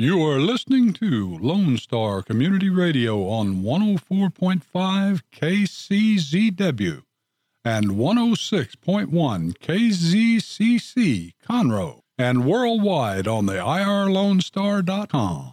You are listening to Lone Star Community Radio on 104.5 KCZW and 106.1 KZCC Conroe and worldwide on the irlonestar.com.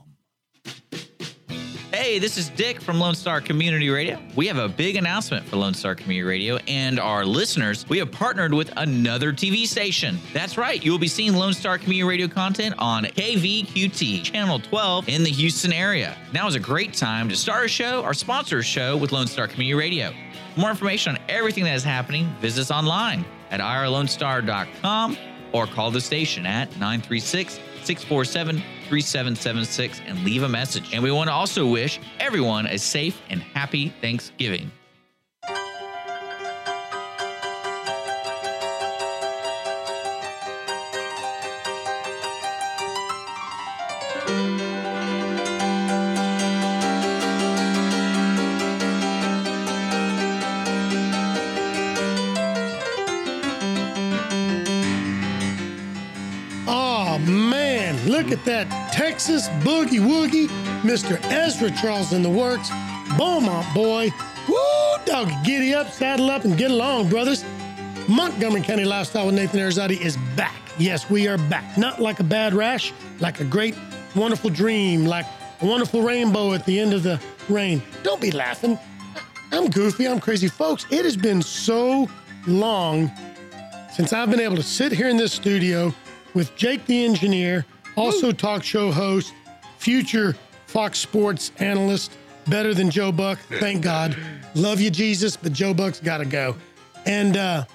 Hey, this is Dick from Lone Star Community Radio. We have a big announcement for Lone Star Community Radio and our listeners. We have partnered with another TV station. That's right, you will be seeing Lone Star Community Radio content on KVQT, Channel 12 in the Houston area. Now is a great time to start a show or sponsor a show with Lone Star Community Radio. For more information on everything that is happening, visit us online at irlonestar.com or call the station at 936 647 3776 and leave a message. And we want to also wish everyone a safe and happy Thanksgiving. Texas boogie woogie, Mr. Ezra Charles in the works. Beaumont boy. Woo, dog, giddy up, saddle up, and get along, brothers. Montgomery County Lifestyle with Nathan Arrazate is back. Yes, we are back. Not like a bad rash, like a great, wonderful dream, like a wonderful rainbow at the end of the rain. Don't be laughing. I'm goofy, I'm crazy. Folks, it has been so long since I've been able to sit here in this studio with Jake the engineer, also talk show host, future Fox Sports analyst, better than Joe Buck. Thank God. Love you, Jesus, but Joe Buck's got to go. And uh,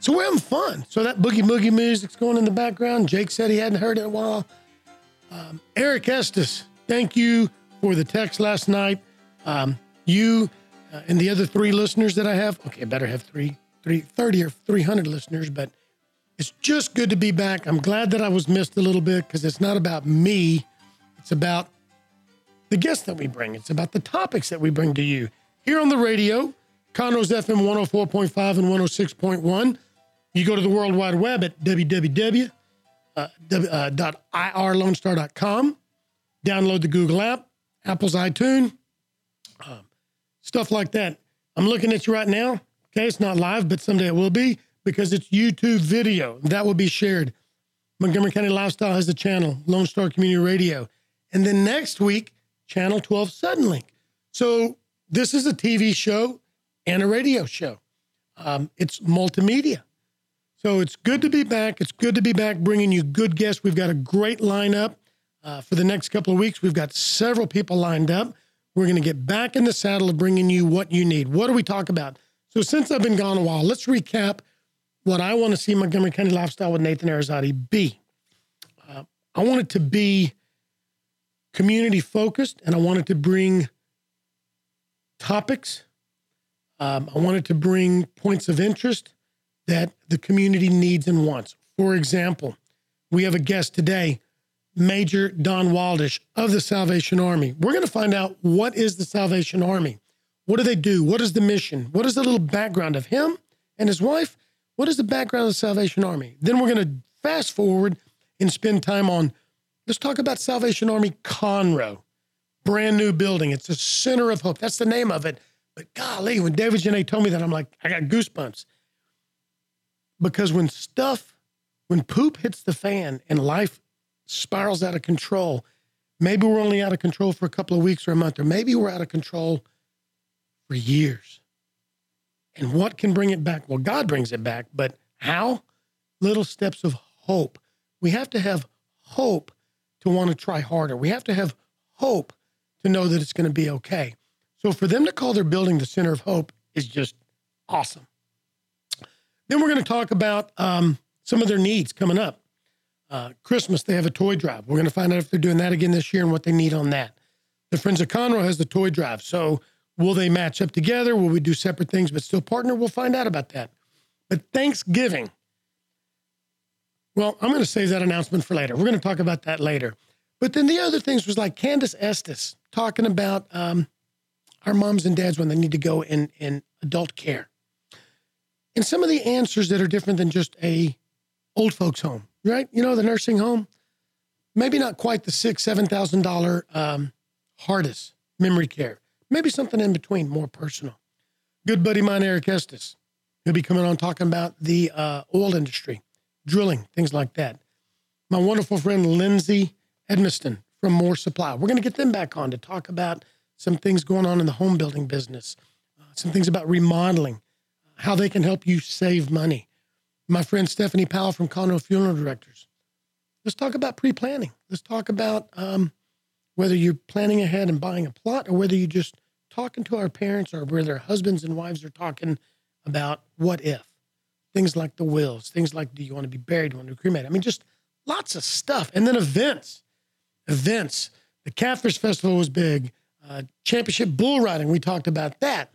so we're having fun. So that boogie boogie music's going in the background. Jake said he hadn't heard it in a while. Um, Eric Estes, thank you for the text last night. Um, you uh, and the other three listeners that I have. Okay, I better have three, three, 30 or 300 listeners, but it's just good to be back. I'm glad that I was missed a little bit because it's not about me. It's about the guests that we bring. It's about the topics that we bring to you here on the radio, Conroe's FM 104.5 and 106.1. You go to the World Wide Web at www. Uh, uh. Download the Google app, Apple's iTunes, um, stuff like that. I'm looking at you right now. Okay, it's not live, but someday it will be because it's YouTube video. That will be shared. Montgomery County Lifestyle has a channel, Lone Star Community Radio. And then next week, Channel 12 Suddenlink. So this is a TV show and a radio show. Um, it's multimedia. So it's good to be back. It's good to be back bringing you good guests. We've got a great lineup uh, for the next couple of weeks. We've got several people lined up. We're going to get back in the saddle of bringing you what you need. What do we talk about? So since I've been gone a while, let's recap what I want to see Montgomery County Lifestyle with Nathan Arrazate be. Uh, I want it to be community focused and I want it to bring topics. Um, I want it to bring points of interest that the community needs and wants. For example, we have a guest today, Major Don Waldish of the Salvation Army. We're going to find out what is the Salvation Army? What do they do? What is the mission? What is the little background of him and his wife? What is the background of the Salvation Army? Then we're going to fast forward and spend time on, let's talk about Salvation Army Conroe, brand new building. It's a center of hope. That's the name of it. But golly, when David Janae told me that, I'm like, I got goosebumps. Because when stuff, when poop hits the fan and life spirals out of control, maybe we're only out of control for a couple of weeks or a month, or maybe we're out of control for years. And what can bring it back? Well, God brings it back, but how? Little steps of hope. We have to have hope to want to try harder. We have to have hope to know that it's going to be okay. So for them to call their building the Center of Hope is just awesome. Then we're going to talk about um, some of their needs coming up. Uh, Christmas, they have a toy drive. We're going to find out if they're doing that again this year and what they need on that. The Friends of Conroe has the toy drive. So will they match up together? Will we do separate things but still partner? We'll find out about that. But Thanksgiving, well, I'm going to save that announcement for later. We're going to talk about that later. But then the other things was like Candace Estes talking about um, our moms and dads when they need to go in, in adult care. And some of the answers that are different than just a old folks home, right? You know, the nursing home. maybe not quite the six, seven thousand dollar um, hardest memory care. Maybe something in between, more personal. Good buddy mine, Eric Estes. He'll be coming on talking about the uh, oil industry, drilling, things like that. My wonderful friend Lindsay Edmiston from Moore Supply. We're going to get them back on to talk about some things going on in the home building business, uh, some things about remodeling, how they can help you save money. My friend Stephanie Powell from Conroe Funeral Directors. Let's talk about pre planning. Let's talk about um, whether you're planning ahead and buying a plot or whether you're just talking to our parents or where their husbands and wives are talking about what if. Things like the wills, things like do you want to be buried, do you want to be cremated? I mean, just lots of stuff. And then events. Events. The Catfish Festival was big. Uh, championship bull riding, we talked about that.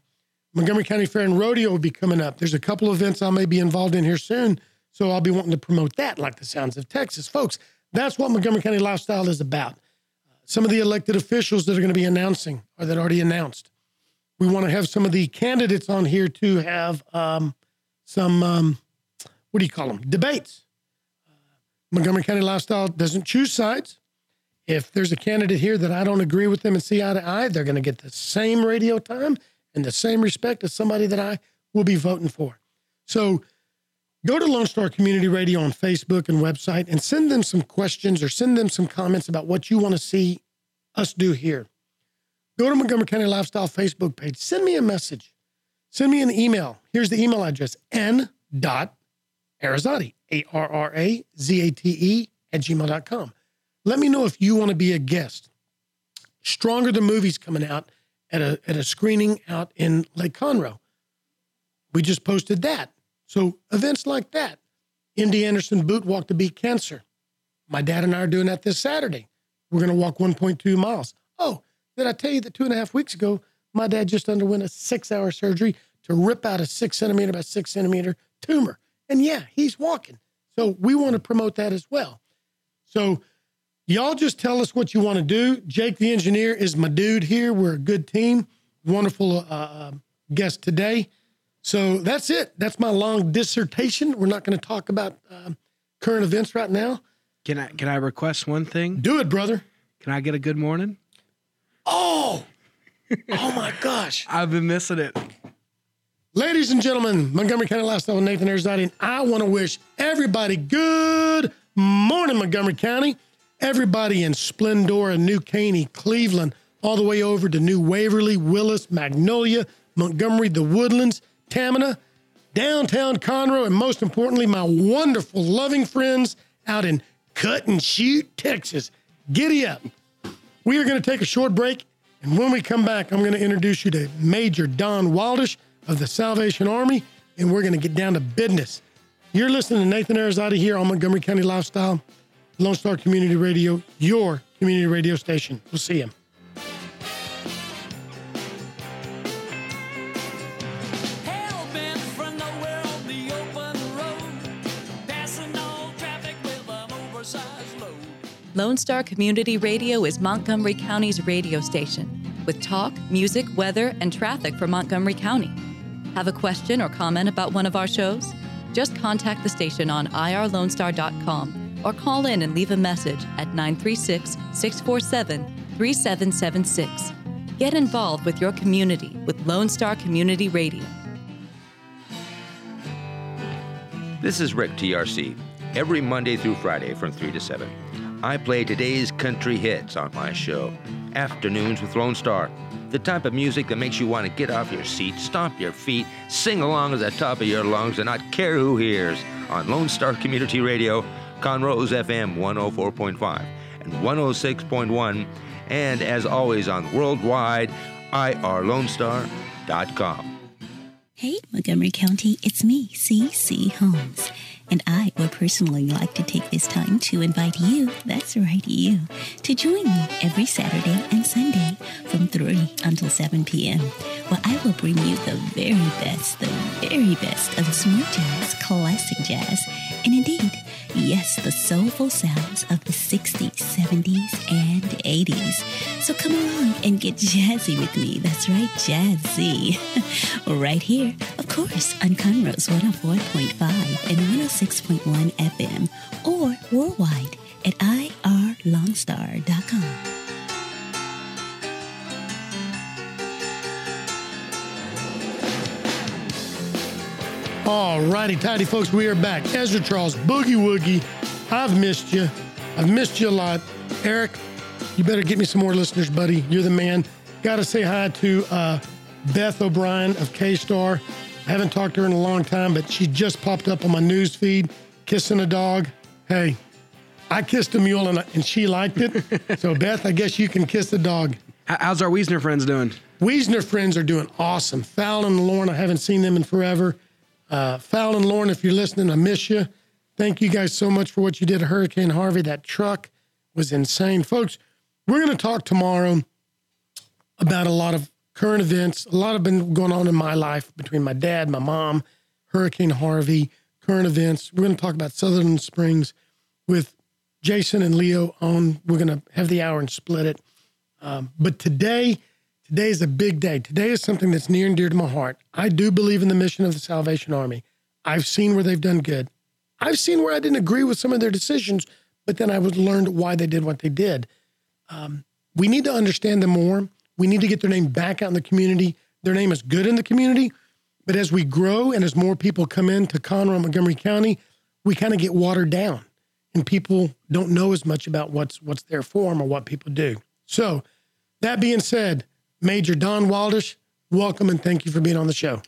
Montgomery County Fair and Rodeo will be coming up. There's a couple events I may be involved in here soon. So I'll be wanting to promote that, like the Sounds of Texas. Folks, that's what Montgomery County Lifestyle is about. Some of the elected officials that are going to be announcing or that already announced. We want to have some of the candidates on here to have um, some, um, what do you call them, debates. Uh, Montgomery County Lifestyle doesn't choose sides. If there's a candidate here that I don't agree with them and see eye to eye, they're going to get the same radio time and the same respect as somebody that I will be voting for. So go to Lone Star Community Radio on Facebook and website and send them some questions or send them some comments about what you want to see us do here. Go to Montgomery County Lifestyle Facebook page. Send me a message. Send me an email. Here's the email address n dot A R R A Z A T E, at gmail.com. Let me know if you want to be a guest. Stronger the movies coming out at a, at a screening out in Lake Conroe. We just posted that. So events like that. MD Anderson Boot Walk to Beat Cancer. My dad and I are doing that this Saturday. We're going to walk 1.2 miles. Oh, did I tell you that two and a half weeks ago, my dad just underwent a six hour surgery to rip out a six centimeter by six centimeter tumor? And yeah, he's walking. So we want to promote that as well. So y'all just tell us what you want to do. Jake, the engineer, is my dude here. We're a good team. Wonderful uh, uh guest today. So that's it. That's my long dissertation. We're not going to talk about uh, current events right now. Can I can I request one thing? Do it, brother. Can I get a good morning? Oh, oh my gosh! I've been missing it. Ladies and gentlemen, Montgomery County Lifestyle with Nathan Arrazate, and I want to wish everybody good morning, Montgomery County. Everybody in Splendora, New Caney, Cleveland, all the way over to New Waverly, Willis, Magnolia, Montgomery, the Woodlands. Tamina, downtown Conroe, and most importantly, my wonderful, loving friends out in Cut and Shoot, Texas. Giddy up. We are going to take a short break, and when we come back, I'm going to introduce you to Major Don Waldish of the Salvation Army, and we're going to get down to business. You're listening to Nathan Arrazate here on Montgomery County Lifestyle, Lone Star Community Radio, your community radio station. We'll see you. Lone Star Community Radio is Montgomery County's radio station with talk, music, weather, and traffic for Montgomery County. Have a question or comment about one of our shows? Just contact the station on irlonestar.com or call in and leave a message at 936 647 3776. Get involved with your community with Lone Star Community Radio. This is Rick TRC, every Monday through Friday from 3 to 7. I play today's country hits on my show, Afternoons with Lone Star. The type of music that makes you want to get off your seat, stomp your feet, sing along at the top of your lungs, and not care who hears on Lone Star Community Radio, Conroe's FM 104.5 and 106.1, and as always on worldwide, irlonestar.com. Hey, Montgomery County, it's me, C.C. Holmes. And I would personally like to take this time to invite you, that's right, you, to join me every Saturday and Sunday from 3 until 7 p.m. where I will bring you the very best, the very best of smooth jazz, classic jazz, and indeed, yes, the soulful sounds of the 60s, 70s, and 80s. So come along and get jazzy with me. That's right, jazzy. right here, of course, on Conroe's 104.5 and 106.1 FM or worldwide at IR All righty, tidy folks, we are back. Ezra Charles, Boogie Woogie. I've missed you. I've missed you a lot. Eric, you better get me some more listeners, buddy. You're the man. Got to say hi to uh, Beth O'Brien of K Star. I haven't talked to her in a long time, but she just popped up on my news feed, kissing a dog. Hey, I kissed a mule and, and she liked it. so, Beth, I guess you can kiss the dog. How's our Wiesner friends doing? Wiesner friends are doing awesome. Fallon and Lauren, I haven't seen them in forever. Uh, and Lauren, if you're listening, I miss you. Thank you guys so much for what you did at Hurricane Harvey. That truck was insane. Folks, we're going to talk tomorrow about a lot of current events. A lot have been going on in my life between my dad, my mom, Hurricane Harvey, current events. We're going to talk about Southern Springs with Jason and Leo on. We're going to have the hour and split it. Um, but today, today is a big day. Today is something that's near and dear to my heart. I do believe in the mission of the Salvation Army. I've seen where they've done good. I've seen where I didn't agree with some of their decisions, but then I learned why they did what they did. Um, we need to understand them more. We need to get their name back out in the community. Their name is good in the community, but as we grow and as more people come into Conroe, Montgomery County, we kind of get watered down, and people don't know as much about what's what's there for them or what people do. So, that being said, Major Don Waldish, welcome and thank you for being on the show.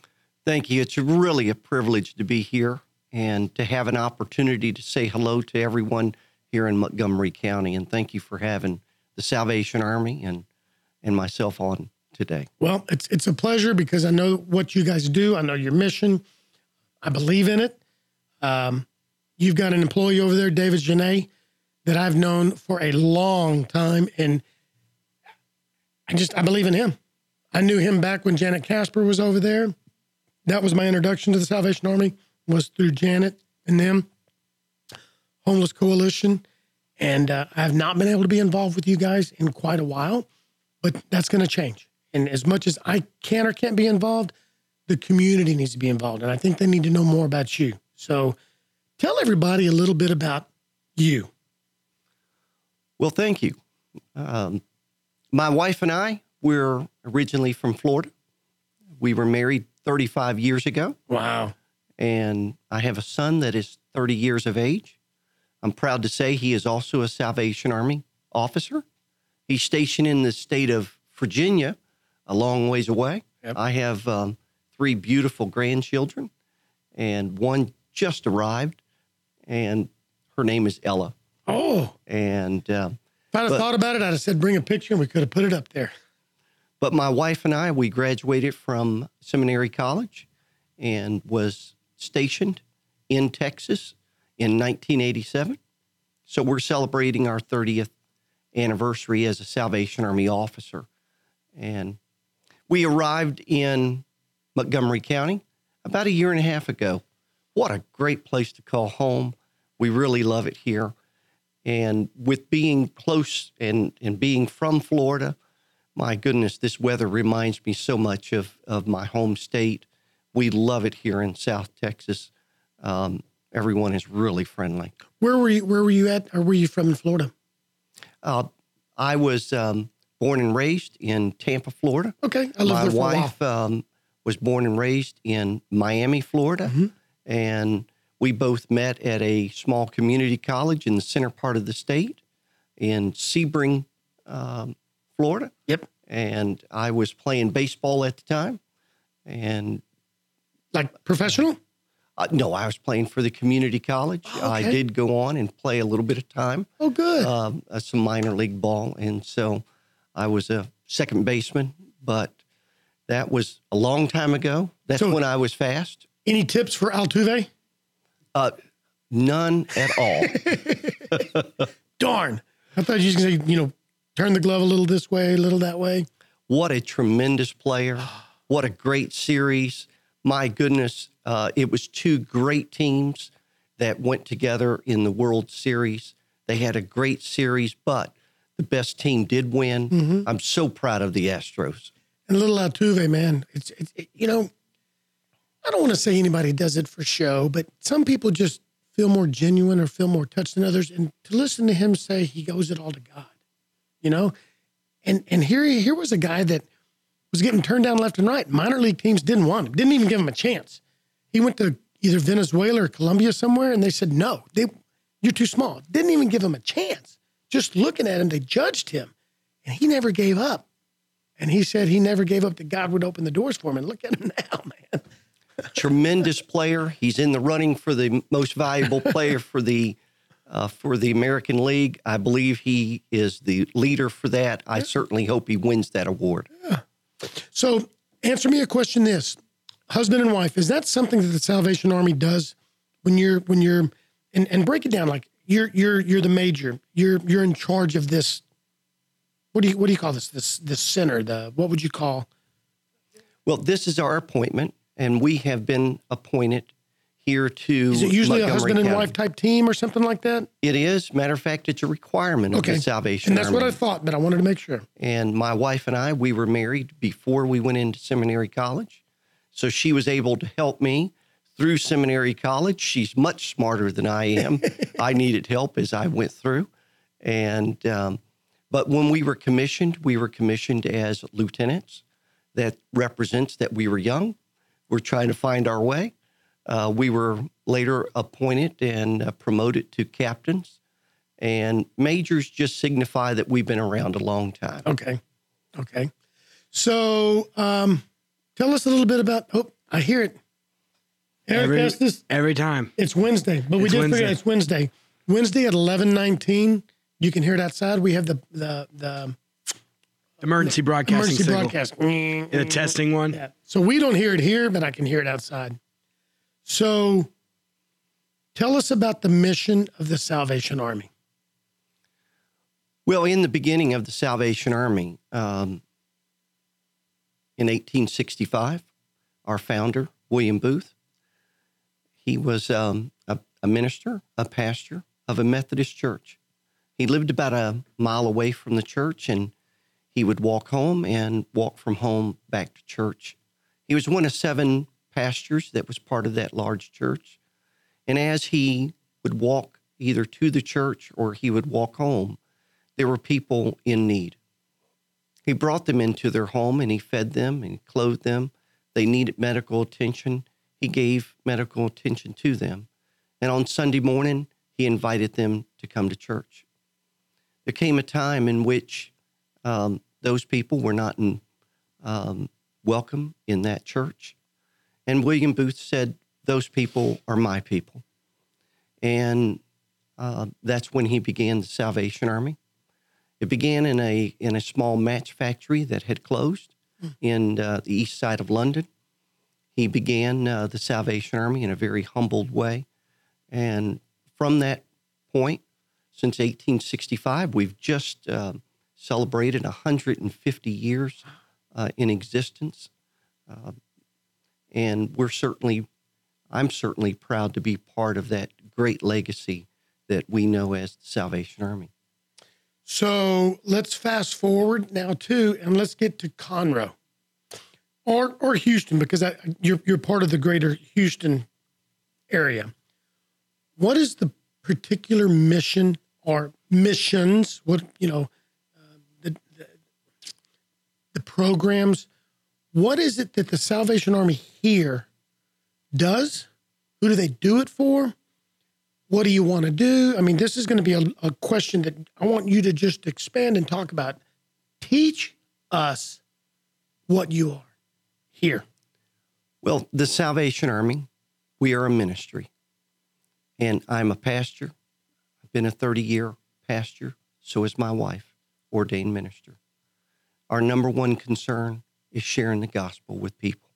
Thank you. It's really a privilege to be here and to have an opportunity to say hello to everyone here in Montgomery County. And thank you for having the Salvation Army and, and myself on today. Well, it's it's a pleasure because I know what you guys do. I know your mission. I believe in it. Um, you've got an employee over there, David Genet, that I've known for a long time, and I just I believe in him. I knew him back when Janet Casper was over there. That was my introduction to the Salvation Army was through Janet and them, Homeless Coalition, and uh, I have not been able to be involved with you guys in quite a while, but that's going to change. And as much as I can or can't be involved, the community needs to be involved, and I think they need to know more about you. So, tell everybody a little bit about you. Well, thank you. Um, my wife and I, we're originally from Florida. We were married 35 years ago. Wow. and I have a son that is 30 years of age. I'm proud to say he is also a Salvation Army officer. He's stationed in the state of Virginia, a long ways away. Yep. I have um, three beautiful grandchildren, and one just arrived, and her name is Ella. Oh, And uh, if I'd have But- thought about it, I'd have said, bring a picture and we could have put it up there. But my wife and I, we graduated from seminary college and was stationed in Texas in 1987. So we're celebrating our 30th anniversary as a Salvation Army officer. And we arrived in Montgomery County about a year and a half ago. What a great place to call home. We really love it here. And with being close and, and being from Florida, my goodness, this weather reminds me so much of, of my home state. We love it here in South Texas. Um, everyone is really friendly. Where were you? Where were you at? Or were you from in Florida? Uh, I was um, born and raised in Tampa, Florida. Okay, I lived my there for wife um, was born and raised in Miami, Florida, Mhm. and we both met at a small community college in the center part of the state in Sebring, um, Florida. Yep. And I was playing baseball at the time, and. Like professional? uh, no, I was playing for the community college. I Okay. did go on and play a little bit of time Oh, good. um, uh, some minor league ball, and so I was a second baseman. But that was a long time ago. That's So- when I was fast. Any tips for Altuve? Uh, none at all. Darn. I thought you were going to say, you know, turn the glove a little this way, a little that way. what a tremendous player! What a great series! My goodness, uh, it was two great teams that went together in the World Series. They had a great series, but the best team did win. I'm so proud of the Astros. And little Altuve, man, it's, it's it, you know, I don't want to say anybody does it for show, but some people just feel more genuine or feel more touched than others. And to listen to him say he owes it all to God, you know? And and here here was a guy that was getting turned down left and right. Minor league teams didn't want him, didn't even give him a chance. He went to either Venezuela or Colombia somewhere, and they said, no, they, you're too small. Didn't even give him a chance. Just looking at him, they judged him. And he never gave up. And he said he never gave up that God would open the doors for him. And look at him now, man. Tremendous player. He's in the running for the most valuable player for the uh, for the American League. I believe he is the leader for that. I certainly hope he wins that award. Yeah. So, answer me a question: This husband and wife is that something that the Salvation Army does when you're when you're and, and break it down like you're you're you're the major. You're you're in charge of this. What do you what do you call this this this center? The what would you call? Well, this is our appointment, and we have been appointed here to. Is it usually Montgomery a husband and County. wife type team or something like that? It is. Matter of fact, it's a requirement of the Salvation and that's Army. what I thought, but I wanted to make sure. and my wife and I, we were married before we went into seminary college. So she was able to help me through seminary college. She's much smarter than I am. I needed help as I went through. And, um, but when we were commissioned, we were commissioned as lieutenants. That represents that we were young. We're trying to find our way. Uh, we were later appointed and uh, promoted to captains. And majors just signify that we've been around a long time. Okay, okay. So, um, tell us a little bit about. Oh, I hear it. Eric Every, asked this. every time. It's Wednesday, but we It's did Wednesday. forget it's Wednesday. Wednesday at eleven nineteen. You can hear it outside. We have the the the Emergency broadcasting emergency signal. broadcast. The testing one. Yeah. So we don't hear it here, but I can hear it outside. So tell us about the mission of the Salvation Army. Well, in the beginning of the Salvation Army, um, in 1865, our founder, William Booth, he was um, a, a minister, a pastor of a Methodist church. He lived about a mile away from the church and he would walk home and walk from home back to church. He was one of seven pastors that was part of that large church. And as he would walk either to the church or he would walk home, there were people in need. He brought them into their home and he fed them and clothed them. They needed medical attention. He gave medical attention to them. And on Sunday morning, he invited them to come to church. There came a time in which um, those people were not in, um, welcome in that church. And William Booth said, Those people are my people. And uh, that's when he began the Salvation Army. It began in a in a small match factory that had closed in uh, the east side of London. He began uh, the Salvation Army in a very humbled way, and from that point, since 1865, we've just uh, celebrated 150 years uh, in existence, uh, and we're certainly, I'm certainly proud to be part of that great legacy that we know as the Salvation Army. So let's fast forward now too, and let's get to Conroe or or Houston because I, you're you're part of the greater Houston area. What is the particular mission or missions? What you know, the programs. What is it that the Salvation Army here does? Who do they do it for? What do you want to do? I mean, this is going to be a, a question that I want you to just expand and talk about. Teach us what you are here. Well, the Salvation Army, we are a ministry. And I'm a pastor. I've been a 30 year pastor. So is my wife, ordained minister. Our number one concern is sharing the gospel with people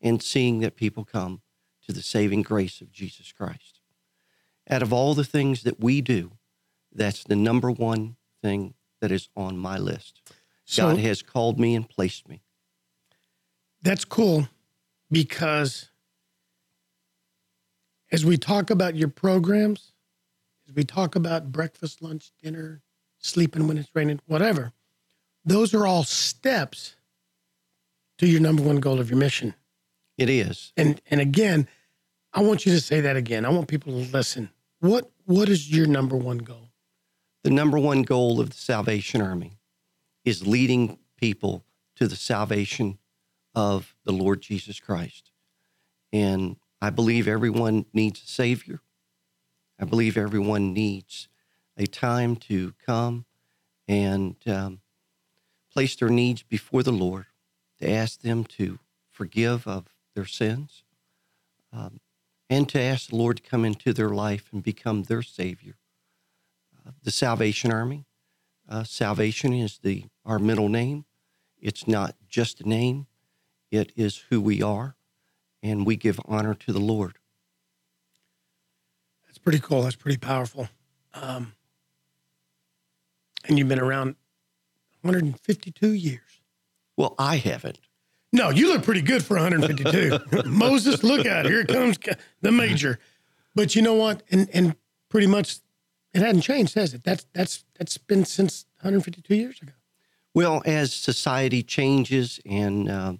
and seeing that people come to the saving grace of Jesus Christ. Out of all the things that we do, that's the number one thing that is on my list. So God has called me and placed me. that's cool because as we talk about your programs, as we talk about breakfast, lunch, dinner, sleeping when it's raining, whatever, those are all steps to your number one goal of your mission. It is. And and again, I want you to say that again. I want people to listen. what what is your number one goal? The number one goal of the Salvation Army is leading people to the salvation of the Lord Jesus Christ. And I believe everyone needs a Savior. I believe everyone needs a time to come and um, place their needs before the Lord, to ask them to forgive of their sins, um, and to ask the Lord to come into their life and become their Savior. Uh, the Salvation Army, uh, salvation is the our middle name. It's not just a name; it is who we are, and we give honor to the Lord. That's pretty cool. That's pretty powerful. Um, and you've been around 152 years. Well, I haven't. No, you look pretty good for 152. Moses, look out. Here comes the major. But you know what? And and pretty much it hadn't changed, has it? That's that's that's been since 152 years ago. Well, as society changes and uh,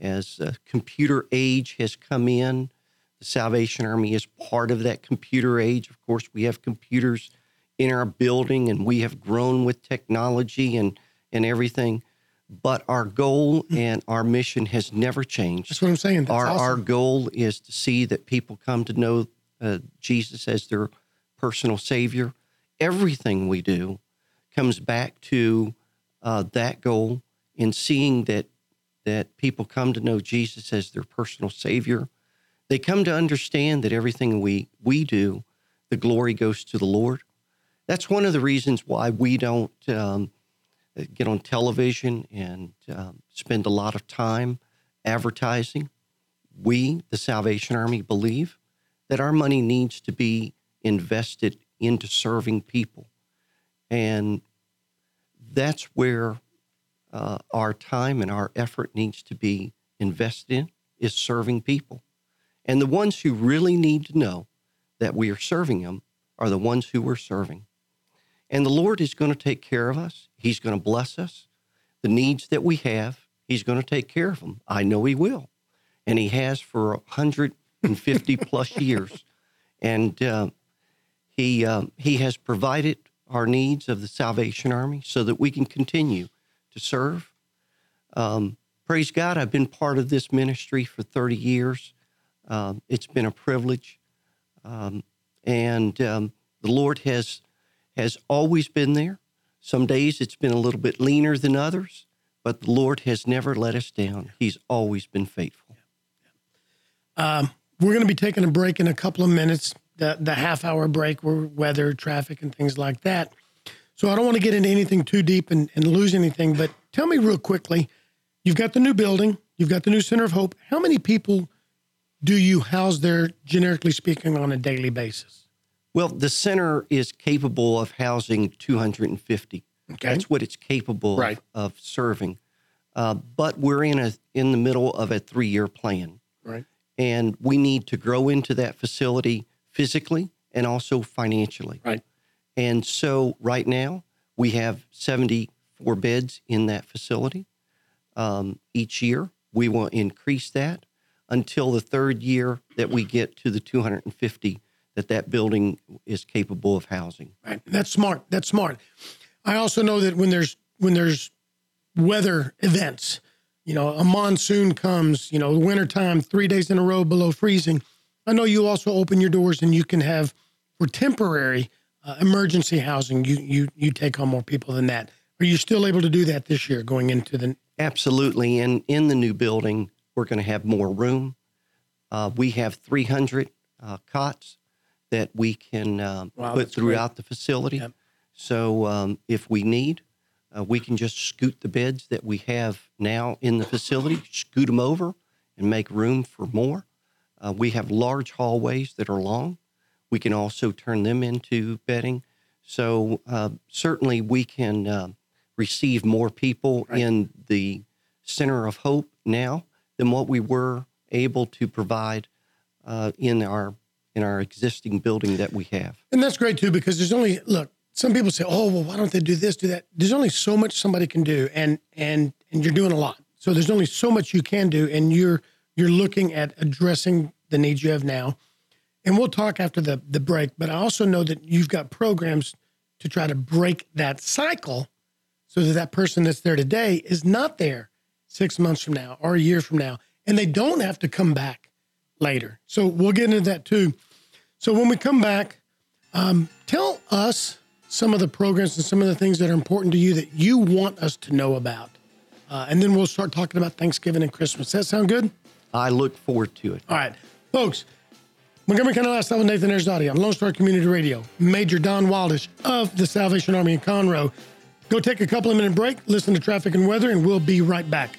as uh, computer age has come in, the Salvation Army is part of that computer age. Of course, we have computers in our building and we have grown with technology and, and everything. But our goal and our mission has never changed. That's what I'm saying. That's our, awesome. our goal is to see that people come to know uh, Jesus as their personal Savior. Everything we do comes back to uh, that goal in seeing that that people come to know Jesus as their personal Savior. They come to understand that everything we we do, the glory goes to the Lord. That's one of the reasons why we don't um, get on television and um, spend a lot of time advertising. We, the Salvation Army, believe that our money needs to be invested into serving people. And that's where uh, our time and our effort needs to be invested in is serving people. And the ones who really need to know that we are serving them are the ones who we're serving. And the Lord is going to take care of us. He's going to bless us. The needs that we have, He's going to take care of them. I know He will. And He has for 150 plus years. And uh, he, uh, he has provided our needs of the Salvation Army so that we can continue to serve. Um, praise God, I've been part of this ministry for 30 years. Um, it's been a privilege. Um, and um, the Lord has has always been there. Some days it's been a little bit leaner than others, but the Lord has never let us down. He's always been faithful. Um, we're going to be taking a break in a couple of minutes, the, the half hour break where weather, traffic, and things like that. So I don't want to get into anything too deep and, and lose anything, but tell me real quickly you've got the new building, you've got the new Center of Hope. How many people do you house there, generically speaking, on a daily basis? Well, the center is capable of housing 250. Okay. That's what it's capable Right. of, of serving. Uh, but we're in a in the middle of a three year plan, Right. and we need to grow into that facility physically and also financially. Right. And so right now we have 74 beds in that facility. Um, each year we will increase that until the third year that we get to the 250 that that building is capable of housing. Right. That's smart. That's smart. I also know that when there's when there's weather events, you know, a monsoon comes, you know, wintertime, three days in a row below freezing. I know you also open your doors and you can have for temporary uh, emergency housing. You you you take on more people than that. Are you still able to do that this year going into the? Absolutely. And in the new building, we're going to have more room. Uh, we have 300 uh, cots that we can um, Wow, put that's great. throughout the facility. Yep. So um, if we need, uh, we can just scoot the beds that we have now in the facility, scoot them over and make room for more. Uh, we have large hallways that are long. We can also turn them into bedding. So uh, certainly we can uh, receive more people Right. in the Center of Hope now than what we were able to provide uh, in our in our existing building that we have. And that's great too because there's only look. Some people say, "Oh, well, why don't they do this, do that?" There's only so much somebody can do, and and and you're doing a lot. So there's only so much you can do, and you're you're looking at addressing the needs you have now, and we'll talk after the the break. But I also know that you've got programs to try to break that cycle, so that that person that's there today is not there six months from now or a year from now, and they don't have to come back later. So we'll get into that too. So when we come back, um, tell us some of the programs and some of the things that are important to you that you want us to know about. Uh, and then we'll start talking about Thanksgiving and Christmas. Does that sound good? I look forward to it. All right, folks. Montgomery County Lifestyle with Nathan Arrazate on Lone Star Community Radio. Major Don Wildish of the Salvation Army in Conroe. Go take a couple of minute break, listen to traffic and weather, and we'll be right back.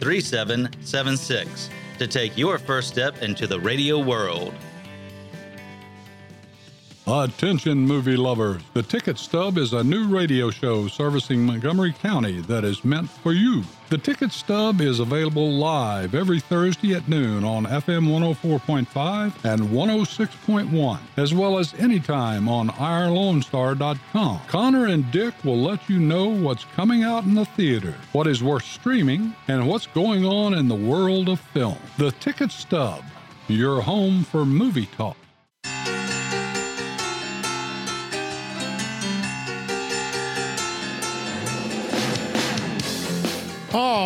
3776 to take your first step into the radio world. Attention, movie lovers. The Ticket Stub is a new radio show servicing Montgomery County that is meant for you. The Ticket Stub is available live every Thursday at noon on FM 104.5 and 106.1, as well as anytime on OurLoneStar.com. Connor and Dick will let you know what's coming out in the theater, what is worth streaming, and what's going on in the world of film. The Ticket Stub, your home for movie talk.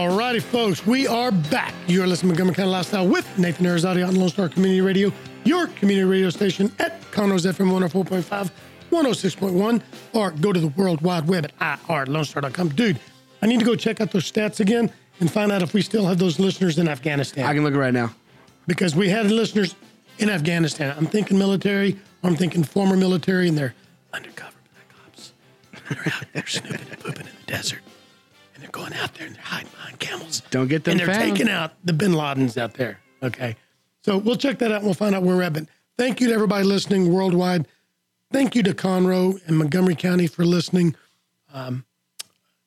All righty, folks, we are back. You're listening to Montgomery County Lifestyle with Nathan Arrazate on Lone Star Community Radio, your community radio station at Conroe's FM 104.5, 106.1, or go to the World Wide Web at irlonestar.com. Dude, I need to go check out those stats again and find out if we still have those listeners in Afghanistan. I can look right now. because we had listeners in Afghanistan. I'm thinking military, or I'm thinking former military, and they're undercover black ops. They're out there snooping and pooping in the desert. Going out there and they're hiding behind camels. Don't get them And they're found. taking out the bin Ladens out there. Okay. So we'll check that out and we'll find out where we're at. But thank you to everybody listening worldwide. Thank you to Conroe and Montgomery County for listening. Um,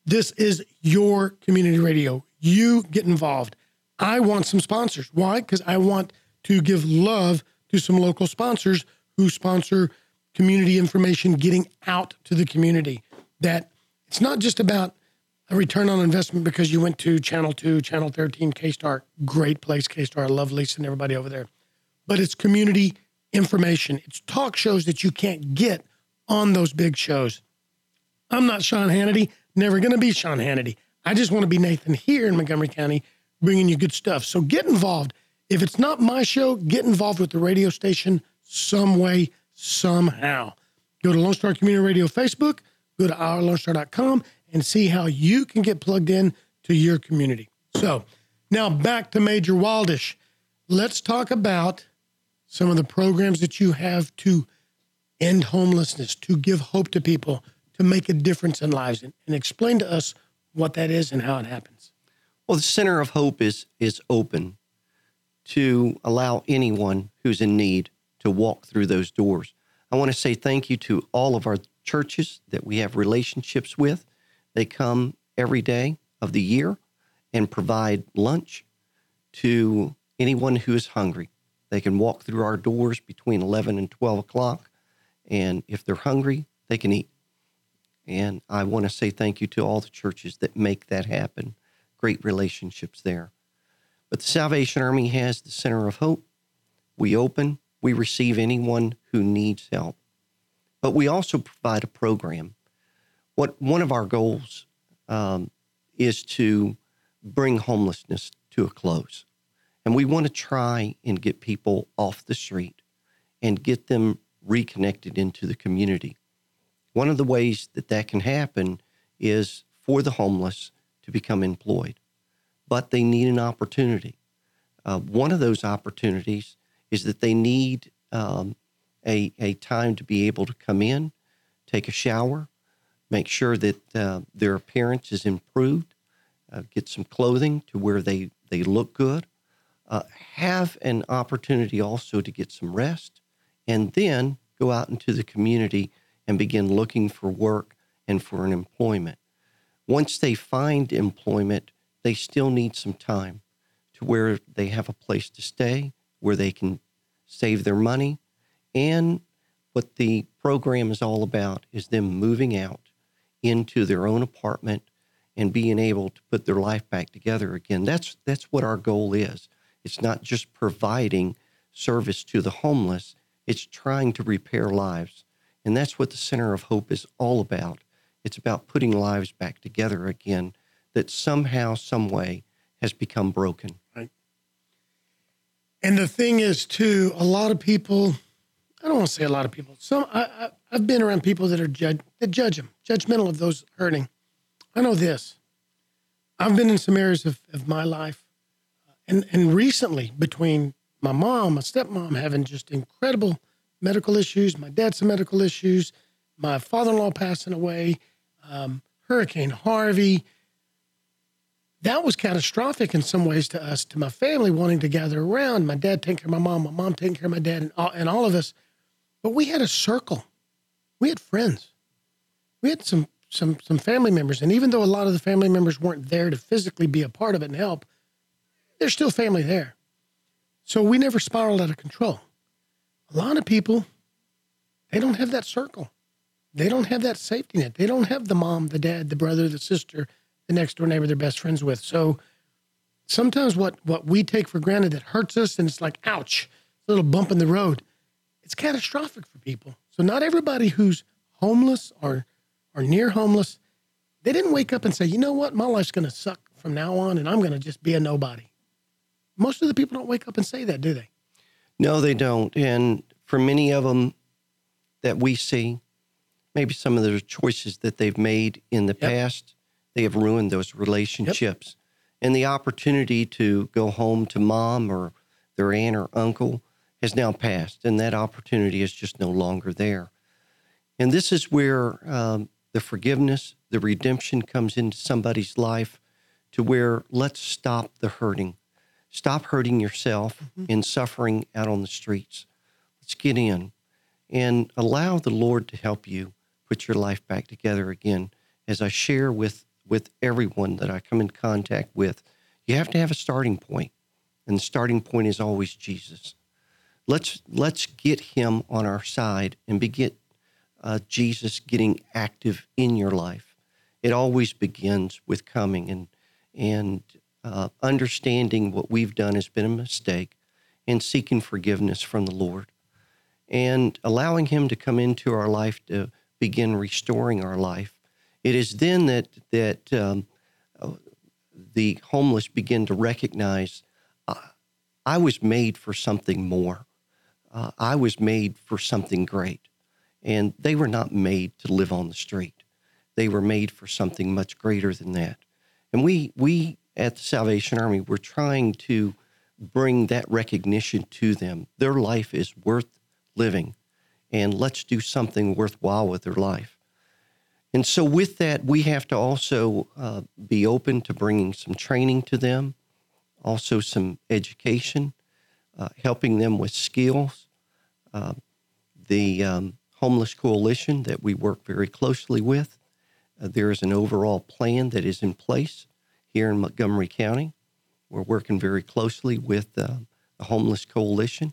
this is your community radio. You get involved. I want some sponsors. Why? Because I want to give love to some local sponsors who sponsor community information getting out to the community. That it's not just about a return on investment because you went to Channel 2, Channel 13, K Star. Great place, K Star. I love Lisa and everybody over there. But it's community information, it's talk shows that you can't get on those big shows. I'm not Sean Hannity, never going to be Sean Hannity. I just want to be Nathan here in Montgomery County, bringing you good stuff. So get involved. If it's not my show, get involved with the radio station some way, somehow. Go to Lone Star Community Radio Facebook, go to ourlonestar.com, and see how you can get plugged in to your community. So now back to Major Wildish. Let's talk about some of the programs that you have to end homelessness, to give hope to people, to make a difference in lives, and, and explain to us what that is and how it happens. Well, the Center of Hope is is open to allow anyone who's in need to walk through those doors. I want to say thank you to all of our churches that we have relationships with. They come every day of the year and provide lunch to anyone who is hungry. They can walk through our doors between 11 and 12 o'clock, and if they're hungry, they can eat. And I want to say thank you to all the churches that make that happen. Great relationships there. But the Salvation Army has the Center of Hope. We open, we receive anyone who needs help. But we also provide a program. What one of our goals um, is to bring homelessness to a close. And we want to try and get people off the street and get them reconnected into the community. One of the ways that that can happen is for the homeless to become employed, but they need an opportunity. Uh, one of those opportunities is that they need um, a, a time to be able to come in, take a shower, make sure that uh, their appearance is improved, uh, get some clothing to where they, they look good, uh, have an opportunity also to get some rest, and then go out into the community and begin looking for work and for an employment. Once they find employment, they still need some time to where they have a place to stay, where they can save their money. And what the program is all about is them moving out into their own apartment and being able to put their life back together again. That's that's what our goal is. It's not just providing service to the homeless, it's trying to repair lives. And that's what the Center of Hope is all about. It's about putting lives back together again that somehow, some way has become broken. Right. And the thing is, too, a lot of people, I don't want to say a lot of people, some I, I, I've been around people that are judge, that judge them, judgmental of those hurting. I know this. I've been in some areas of, of my life, and, and recently between my mom, my stepmom having just incredible medical issues, my dad some medical issues, my father-in-law passing away, um, Hurricane Harvey. That was catastrophic in some ways to us, to my family wanting to gather around. My dad taking care of my mom, my mom taking care of my dad, and all, and all of us. But we had a circle. We had friends. We had some some some family members, and even though a lot of the family members weren't there to physically be a part of it and help, there's still family there. So we never spiraled out of control. A lot of people, they don't have that circle. They don't have that safety net. They don't have the mom, the dad, the brother, the sister, the next door neighbor they're best friends with. So sometimes what what we take for granted that hurts us and it's like, ouch, a little bump in the road, it's catastrophic for people. So not everybody who's homeless or or near homeless, they didn't wake up and say, you know what, my life's gonna suck from now on and I'm gonna just be a nobody. Most of the people don't wake up and say that, do they? No, they don't. And for many of them that we see, maybe some of the choices that they've made in the Yep. past, they have ruined those relationships. And the opportunity to go home to mom or their aunt or uncle has now passed, and that opportunity is just no longer there. And this is where um, the forgiveness, the redemption comes into somebody's life to where let's stop the hurting. Stop hurting yourself and suffering out on the streets. Let's get in and allow the Lord to help you put your life back together again. As I share with, with everyone that I come in contact with, you have to have a starting point, and the starting point is always Jesus. Let's let's get Him on our side and begin uh, Jesus getting active in your life. It always begins with coming and and uh, understanding what we've done has been a mistake, and seeking forgiveness from the Lord and allowing him to come into our life to begin restoring our life. It is then that that um, uh, the homeless begin to recognize I was made for something more. Uh, I was made for something great, and they were not made to live on the street. They were made for something much greater than that. And we we at the Salvation Army we're trying to bring that recognition to them. Their life is worth living, and let's do something worthwhile with their life. And so, with that, we have to also uh, be open to bringing some training to them, also some education, uh, helping them with skills. The um, Homeless Coalition that we work very closely with, uh, there is an overall plan that is in place here in Montgomery County. We're working very closely with uh, the Homeless Coalition,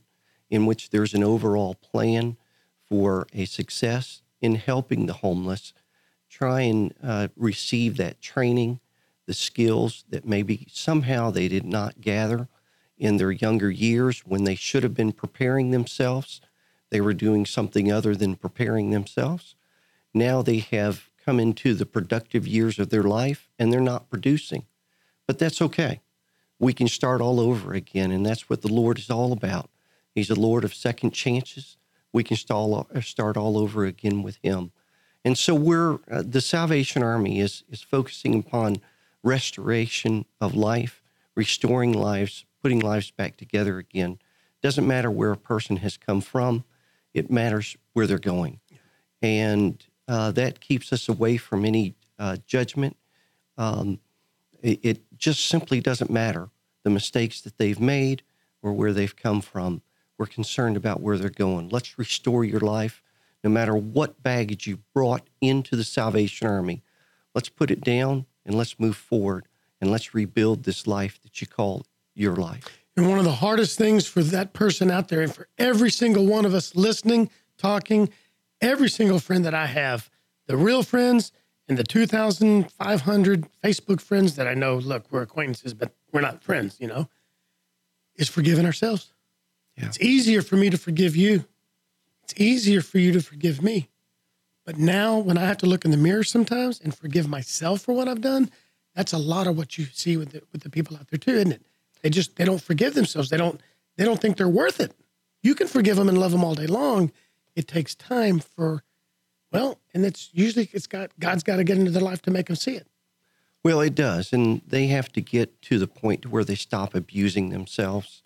in which there's an overall plan for a success in helping the homeless try and uh, receive that training, the skills that maybe somehow they did not gather in their younger years when they should have been preparing themselves. They were doing something other than preparing themselves. Now they have come into the productive years of their life and they're not producing. But that's okay. We can start all over again. And that's what the Lord is all about. He's a Lord of second chances. We can start start all over again with Him. And so we're, uh, the Salvation Army is, is focusing upon restoration of life, restoring lives, putting lives back together again. Doesn't matter where a person has come from, it matters where they're going. And uh, that keeps us away from any uh, judgment. Um, it, it, just simply doesn't matter the mistakes that they've made or where they've come from. We're concerned about where they're going. Let's restore your life no matter what baggage you brought into the Salvation Army. Let's put it down and let's move forward and let's rebuild this life that you call your life. And one of the hardest things for that person out there, and for every single one of us listening, talking, every single friend that I have, the real friends and the 2,500 Facebook friends that I know, look, we're acquaintances, but we're not friends, you know, is forgiving ourselves. Yeah. It's easier for me to forgive you. It's easier for you to forgive me. But now, when I have to look in the mirror sometimes and forgive myself for what I've done, that's a lot of what you see with the, with the people out there too, isn't it? They just they don't forgive themselves. They don't they don't think they're worth it. You can forgive them and love them all day long. It takes time for, well, and it's usually it's got God's got to get into their life to make them see it. Well, it does, and they have to get to the point to where they stop abusing themselves.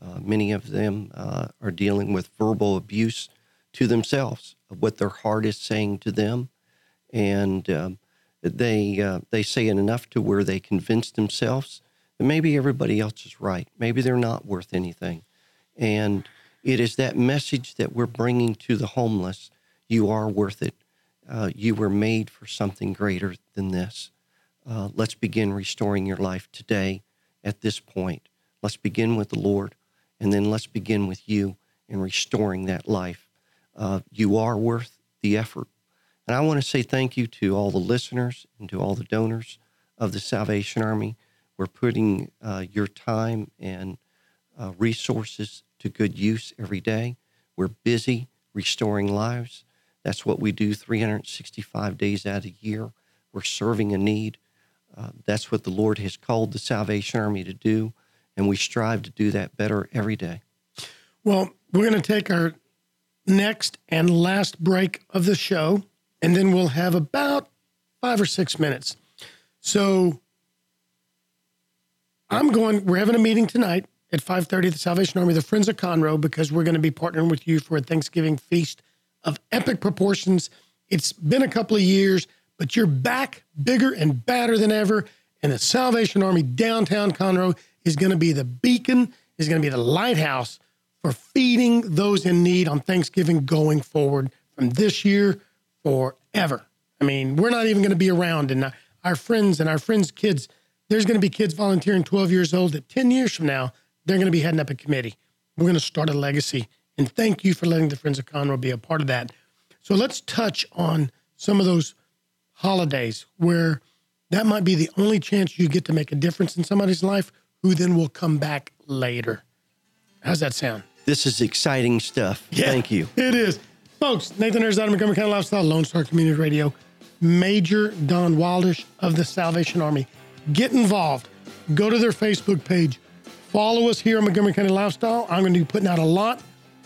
Uh, many of them uh, are dealing with verbal abuse to themselves of what their heart is saying to them, and um, they uh, they say it enough to where they convince themselves that maybe everybody else is right. Maybe they're not worth anything, and it is that message that we're bringing to the homeless. You are worth it. Uh, you were made for something greater than this. Uh, let's begin restoring your life today at this point. Let's begin with the Lord, and then let's begin with you in restoring that life uh, you are worth the effort. And I want to say thank you to all the listeners and to all the donors of the Salvation Army. We're putting uh, your time and uh, resources to good use every day. We're busy restoring lives. That's what we do 365 days out of the year. We're serving a need. Uh, that's what the Lord has called the Salvation Army to do, and we strive to do that better every day. Well, we're going to take our next and last break of the show, and then we'll have about five or six minutes. So I'm going, we're having a meeting tonight at 5.30 at the Salvation Army, the Friends of Conroe, because we're going to be partnering with you for a Thanksgiving feast of epic proportions. It's been a couple of years, but you're back bigger and badder than ever. And the Salvation Army downtown Conroe is going to be the beacon, is going to be the lighthouse for feeding those in need on Thanksgiving going forward from this year forever. I mean, we're not even going to be around, and our friends and our friends' kids, there's going to be kids volunteering 12 years old that 10 years from now, they're going to be heading up a committee. We're going to start a legacy. And thank you for letting the Friends of Conroe be a part of that. So let's touch on some of those holidays where that might be the only chance you get to make a difference in somebody's life who then will come back later. How's that sound? This is exciting stuff. Yeah, Thank you. It is. Folks, Nathan Ayers out of Montgomery County Lifestyle, Lone Star Community Radio, Major Don Wildish of the Salvation Army. Get involved. Go to their Facebook page. Follow us here on Montgomery County Lifestyle. I'm going to be putting out a lot.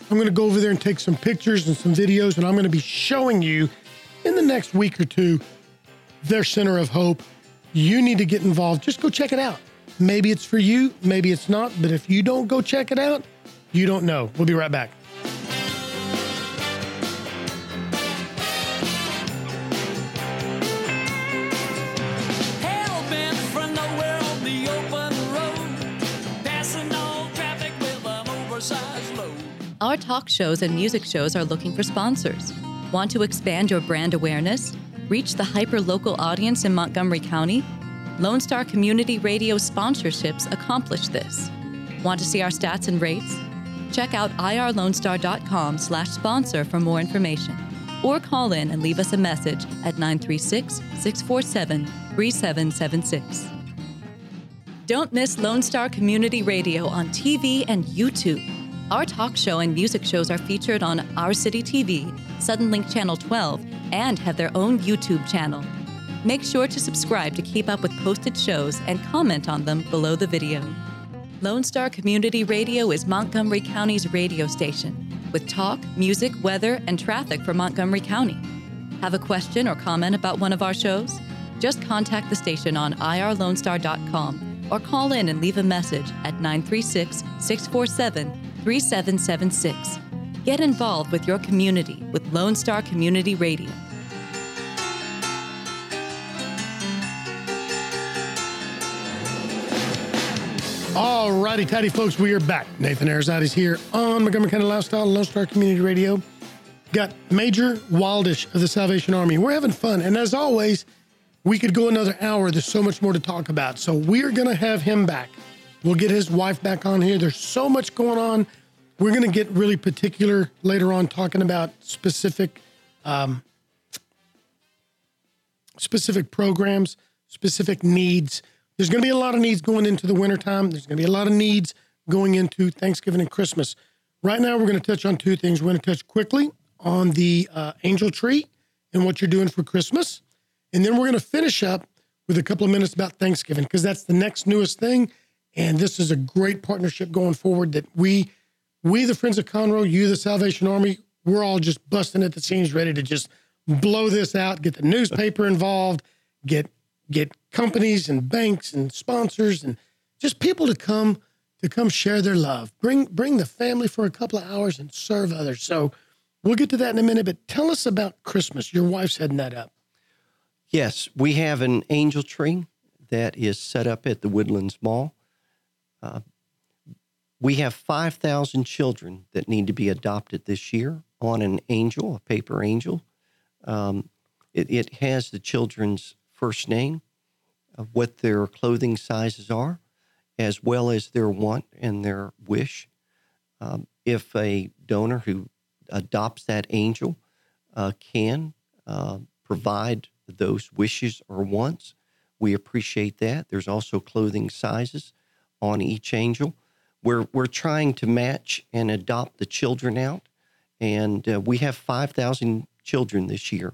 I'm going to go over there and take some pictures and some videos, and I'm going to be showing you in the next week or two their Center of Hope. You need to get involved. Just go check it out. Maybe it's for you, maybe it's not, but if you don't go check it out, you don't know. We'll be right back. Our talk shows and music shows are looking for sponsors. Want to expand your brand awareness? Reach the hyper local audience in Montgomery County? Lone Star Community Radio sponsorships accomplish this. Want to see our stats and rates? Check out irlonestar.com slash sponsor for more information. Or call in and leave us a message at 936 647 3776. Don't miss Lone Star Community Radio on TV and YouTube. Our talk show and music shows are featured on Our City TV, Suddenlink Channel 12, and have their own YouTube channel. Make sure to subscribe to keep up with posted shows and comment on them below the video. Lone Star Community Radio is Montgomery County's radio station with talk, music, weather, and traffic for Montgomery County. Have a question or comment about one of our shows? Just contact the station on irlonestar.com or call in and leave a message at 936 647 3776. Get involved with your community with Lone Star Community Radio. All righty, tidy folks, we are back. Nathan Arrazate's here on Montgomery County Lifestyle, Lone Star Community Radio. Got Major Wildish of the Salvation Army. We're having fun, and as always, we could go another hour. There's so much more to talk about. So we're going to have him back. We'll get his wife back on here. There's so much going on. We're going to get really particular later on, talking about specific, um, specific programs, specific needs. There's going to be a lot of needs going into the wintertime. There's going to be a lot of needs going into Thanksgiving and Christmas. Right now, we're going to touch on two things. We're going to touch quickly on the uh, angel tree and what you're doing for Christmas. And then we're going to finish up with a couple of minutes about Thanksgiving because that's the next newest thing. And this is a great partnership going forward that we, we, the Friends of Conroe, you, the Salvation Army, we're all just busting at the seams, ready to just blow this out, get the newspaper involved, get get companies and banks and sponsors and just people to come to come share their love. Bring bring the family for a couple of hours and serve others. So we'll get to that in a minute, but tell us about Christmas. Your wife's heading that up. Yes, we have an angel tree that is set up at the Woodlands Mall. Uh, we have 5,000 children that need to be adopted this year on an angel, a paper angel. Um, it, it, has the children's first name, of what their clothing sizes are, as well as their want and their wish. Um, if a donor who adopts that angel uh, can uh, provide those wishes or wants, we appreciate that. There's also clothing sizes on each angel. We're, we're trying to match and adopt the children out, and uh, we have 5,000 children this year.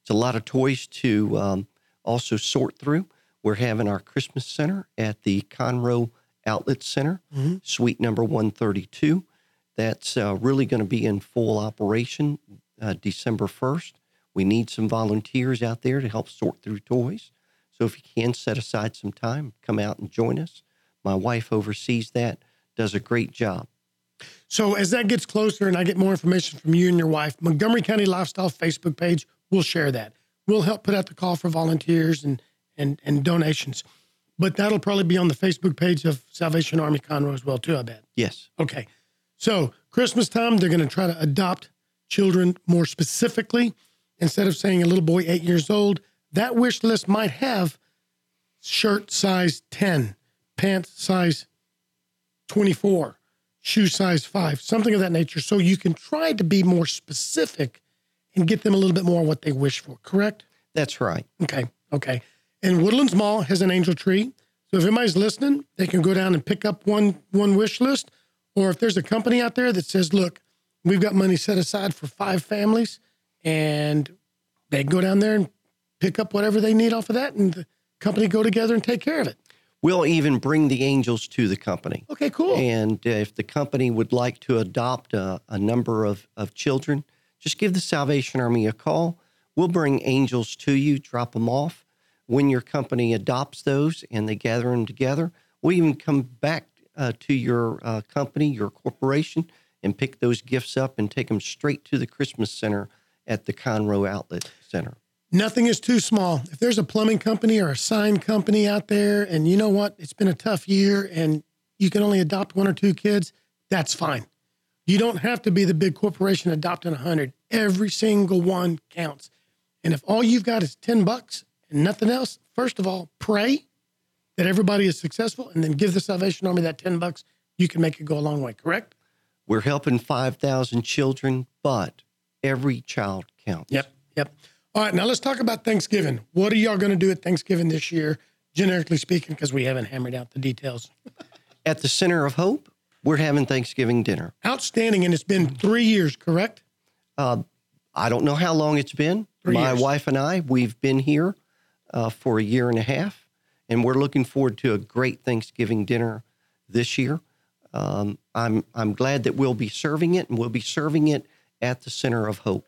It's a lot of toys to um, also sort through. We're having our Christmas center at the Conroe Outlet Center, mm-hmm. suite number 132. That's uh, really going to be in full operation uh, December 1st. We need some volunteers out there to help sort through toys. So if you can set aside some time, come out and join us. My wife oversees that, does a great job. So as that gets closer and I get more information from you and your wife, Montgomery County Lifestyle Facebook page, we'll share that. We'll help put out the call for volunteers and and and donations. But that'll probably be on the Facebook page of Salvation Army Conroe as well, too, I bet. Yes. Okay. So Christmas time, they're going to try to adopt children more specifically instead of saying a little boy eight years old, that wish list might have shirt size 10, pants size 24, shoe size 5, something of that nature. So you can try to be more specific and get them a little bit more what they wish for, correct? That's right. Okay. Okay. And Woodlands Mall has an angel tree. So if anybody's listening, they can go down and pick up one one wish list. Or if there's a company out there that says, look, we've got money set aside for five families and they can go down there and pick up whatever they need off of that, and the company go together and take care of it. We'll even bring the angels to the company. Okay, cool. And uh, if the company would like to adopt a, a number of, of children, just give the Salvation Army a call. We'll bring angels to you, drop them off. When your company adopts those and they gather them together, we'll even come back uh, to your uh, company, your corporation, and pick those gifts up and take them straight to the Christmas Center at the Conroe Outlet Center. Nothing is too small. If there's a plumbing company or a sign company out there, and you know what, it's been a tough year and you can only adopt one or two kids, that's fine. You don't have to be the big corporation adopting 100. Every single one counts. And if all you've got is 10 bucks and nothing else, first of all, pray that everybody is successful and then give the Salvation Army that 10 bucks. You can make it go a long way, correct? We're helping 5,000 children, but every child counts. Yep. Yep. All right. Now let's talk about Thanksgiving. What are y'all going to do at Thanksgiving this year? generically speaking, because we haven't hammered out the details. At the Center of Hope, we're having Thanksgiving dinner. Outstanding. And it's been three years, correct? Uh, I don't know how long it's been. Three My years. wife and I, we've been here uh, for a year and a half, and we're looking forward to a great Thanksgiving dinner this year. Um, I'm I'm glad that we'll be serving it, and we'll be serving it at the Center of Hope.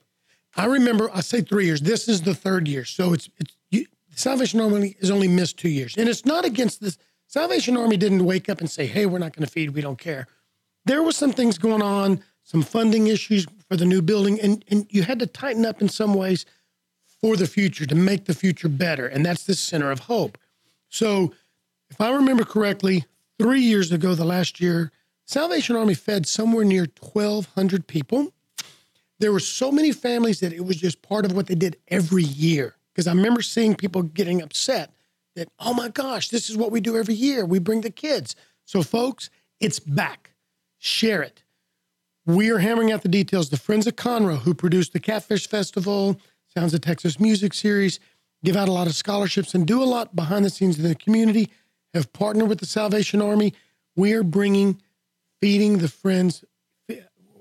I remember, I say three years. This is the third year. So it's, it's you, Salvation Army has only missed two years. And it's not against this. Salvation Army didn't wake up and say, hey, we're not going to feed. We don't care. There was some things going on, some funding issues for the new building, and, and you had to tighten up in some ways for the future to make the future better. And that's the center of hope. So if I remember correctly, three years ago, the last year, Salvation Army fed somewhere near 1,200 people there were so many families that it was just part of what they did every year. Because I remember seeing people getting upset that, oh my gosh, this is what we do every year. We bring the kids. So, folks, it's back. Share it. We are hammering out the details. The Friends of Conroe, who produced the Catfish Festival, Sounds of Texas Music Series, give out a lot of scholarships and do a lot behind the scenes in the community, have partnered with the Salvation Army. We are bringing, feeding the friends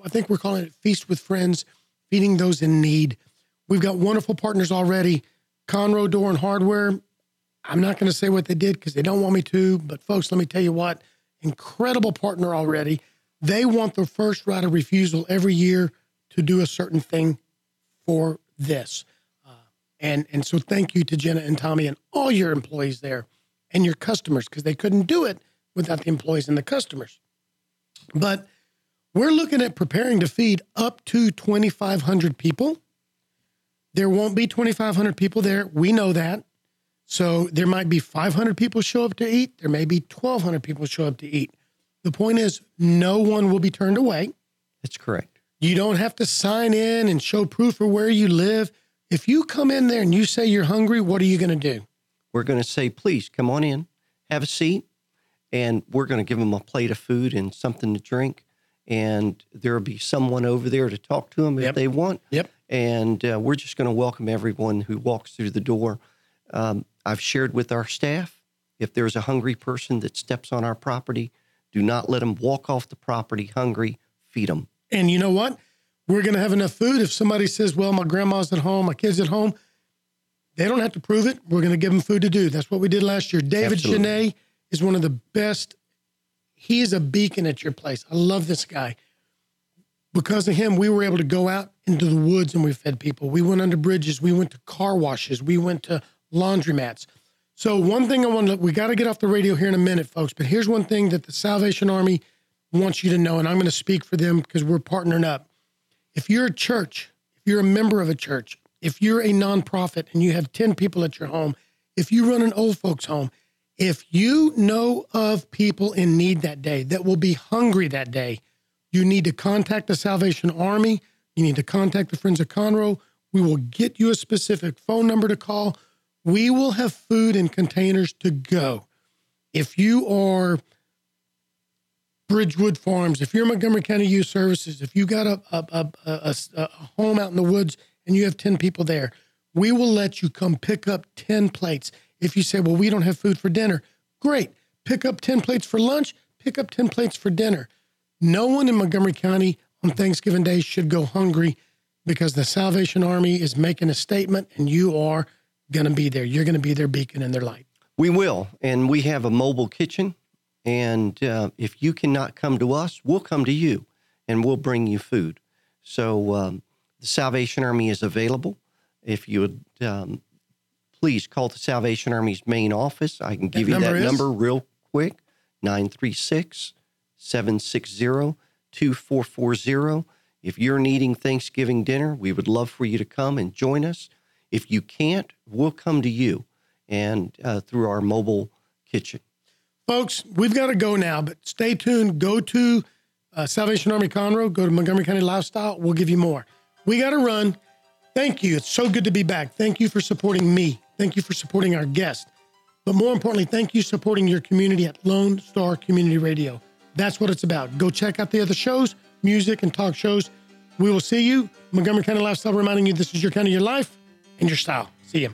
I think we're calling it Feast with Friends, feeding those in need. We've got wonderful partners already. Conroe Door and Hardware. I'm not going to say what they did because they don't want me to, but folks, let me tell you what incredible partner already. They want the first right of refusal every year to do a certain thing for this. Uh, and, and so thank you to Jenna and Tommy and all your employees there and your customers because they couldn't do it without the employees and the customers. But we're looking at preparing to feed up to 2,500 people. There won't be 2,500 people there. We know that. So there might be 500 people show up to eat. There may be 1,200 people show up to eat. The point is, no one will be turned away. That's correct. You don't have to sign in and show proof of where you live. If you come in there and you say you're hungry, what are you going to do? We're going to say, please come on in, have a seat, and we're going to give them a plate of food and something to drink. And there'll be someone over there to talk to them if Yep. they want. Yep. And uh, we're just going to welcome everyone who walks through the door. Um, I've shared with our staff if there's a hungry person that steps on our property, do not let them walk off the property hungry, feed them. And you know what? We're going to have enough food. If somebody says, well, my grandma's at home, my kid's at home, they don't have to prove it. We're going to give them food to do. That's what we did last year. David Absolutely. Genet is one of the best. He is a beacon at your place. I love this guy. Because of him, we were able to go out into the woods and we fed people. We went under bridges. We went to car washes. We went to laundromats. So one thing I want to, we got to get off the radio here in a minute, folks. But here's one thing that the Salvation Army wants you to know, and I'm going to speak for them because we're partnering up. If you're a church, if you're a member of a church, if you're a nonprofit and you have 10 people at your home, if you run an old folks home, if you know of people in need that day that will be hungry that day, you need to contact the Salvation Army. You need to contact the Friends of Conroe. We will get you a specific phone number to call. We will have food in containers to go. If you are Bridgewood Farms, if you're Montgomery County Youth Services, if you got a, a, a, a home out in the woods and you have 10 people there, we will let you come pick up 10 plates. If you say, well, we don't have food for dinner, great. Pick up 10 plates for lunch, pick up 10 plates for dinner. No one in Montgomery County on Thanksgiving Day should go hungry because the Salvation Army is making a statement and you are going to be there. You're going to be their beacon and their light. We will. And we have a mobile kitchen. And uh, if you cannot come to us, we'll come to you and we'll bring you food. So um, the Salvation Army is available. If you would um, please call the Salvation Army's main office, I can give you number that is? number real quick 936 760 2440. If you're needing Thanksgiving dinner, we would love for you to come and join us. If you can't, we'll come to you and uh, through our mobile kitchen. Folks, we've got to go now, but stay tuned. Go to uh, Salvation Army Conroe, go to Montgomery County Lifestyle. We'll give you more. We got to run. Thank you. It's so good to be back. Thank you for supporting me. Thank you for supporting our guest. But more importantly, thank you supporting your community at Lone Star Community Radio. That's what it's about. Go check out the other shows, music and talk shows. We will see you. Montgomery County Lifestyle reminding you this is your county, of your life, and your style. See you.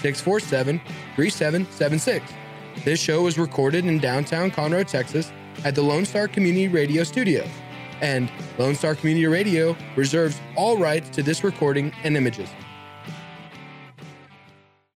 647 3776. This show was recorded in downtown Conroe, Texas at the Lone Star Community Radio Studios. And Lone Star Community Radio reserves all rights to this recording and images.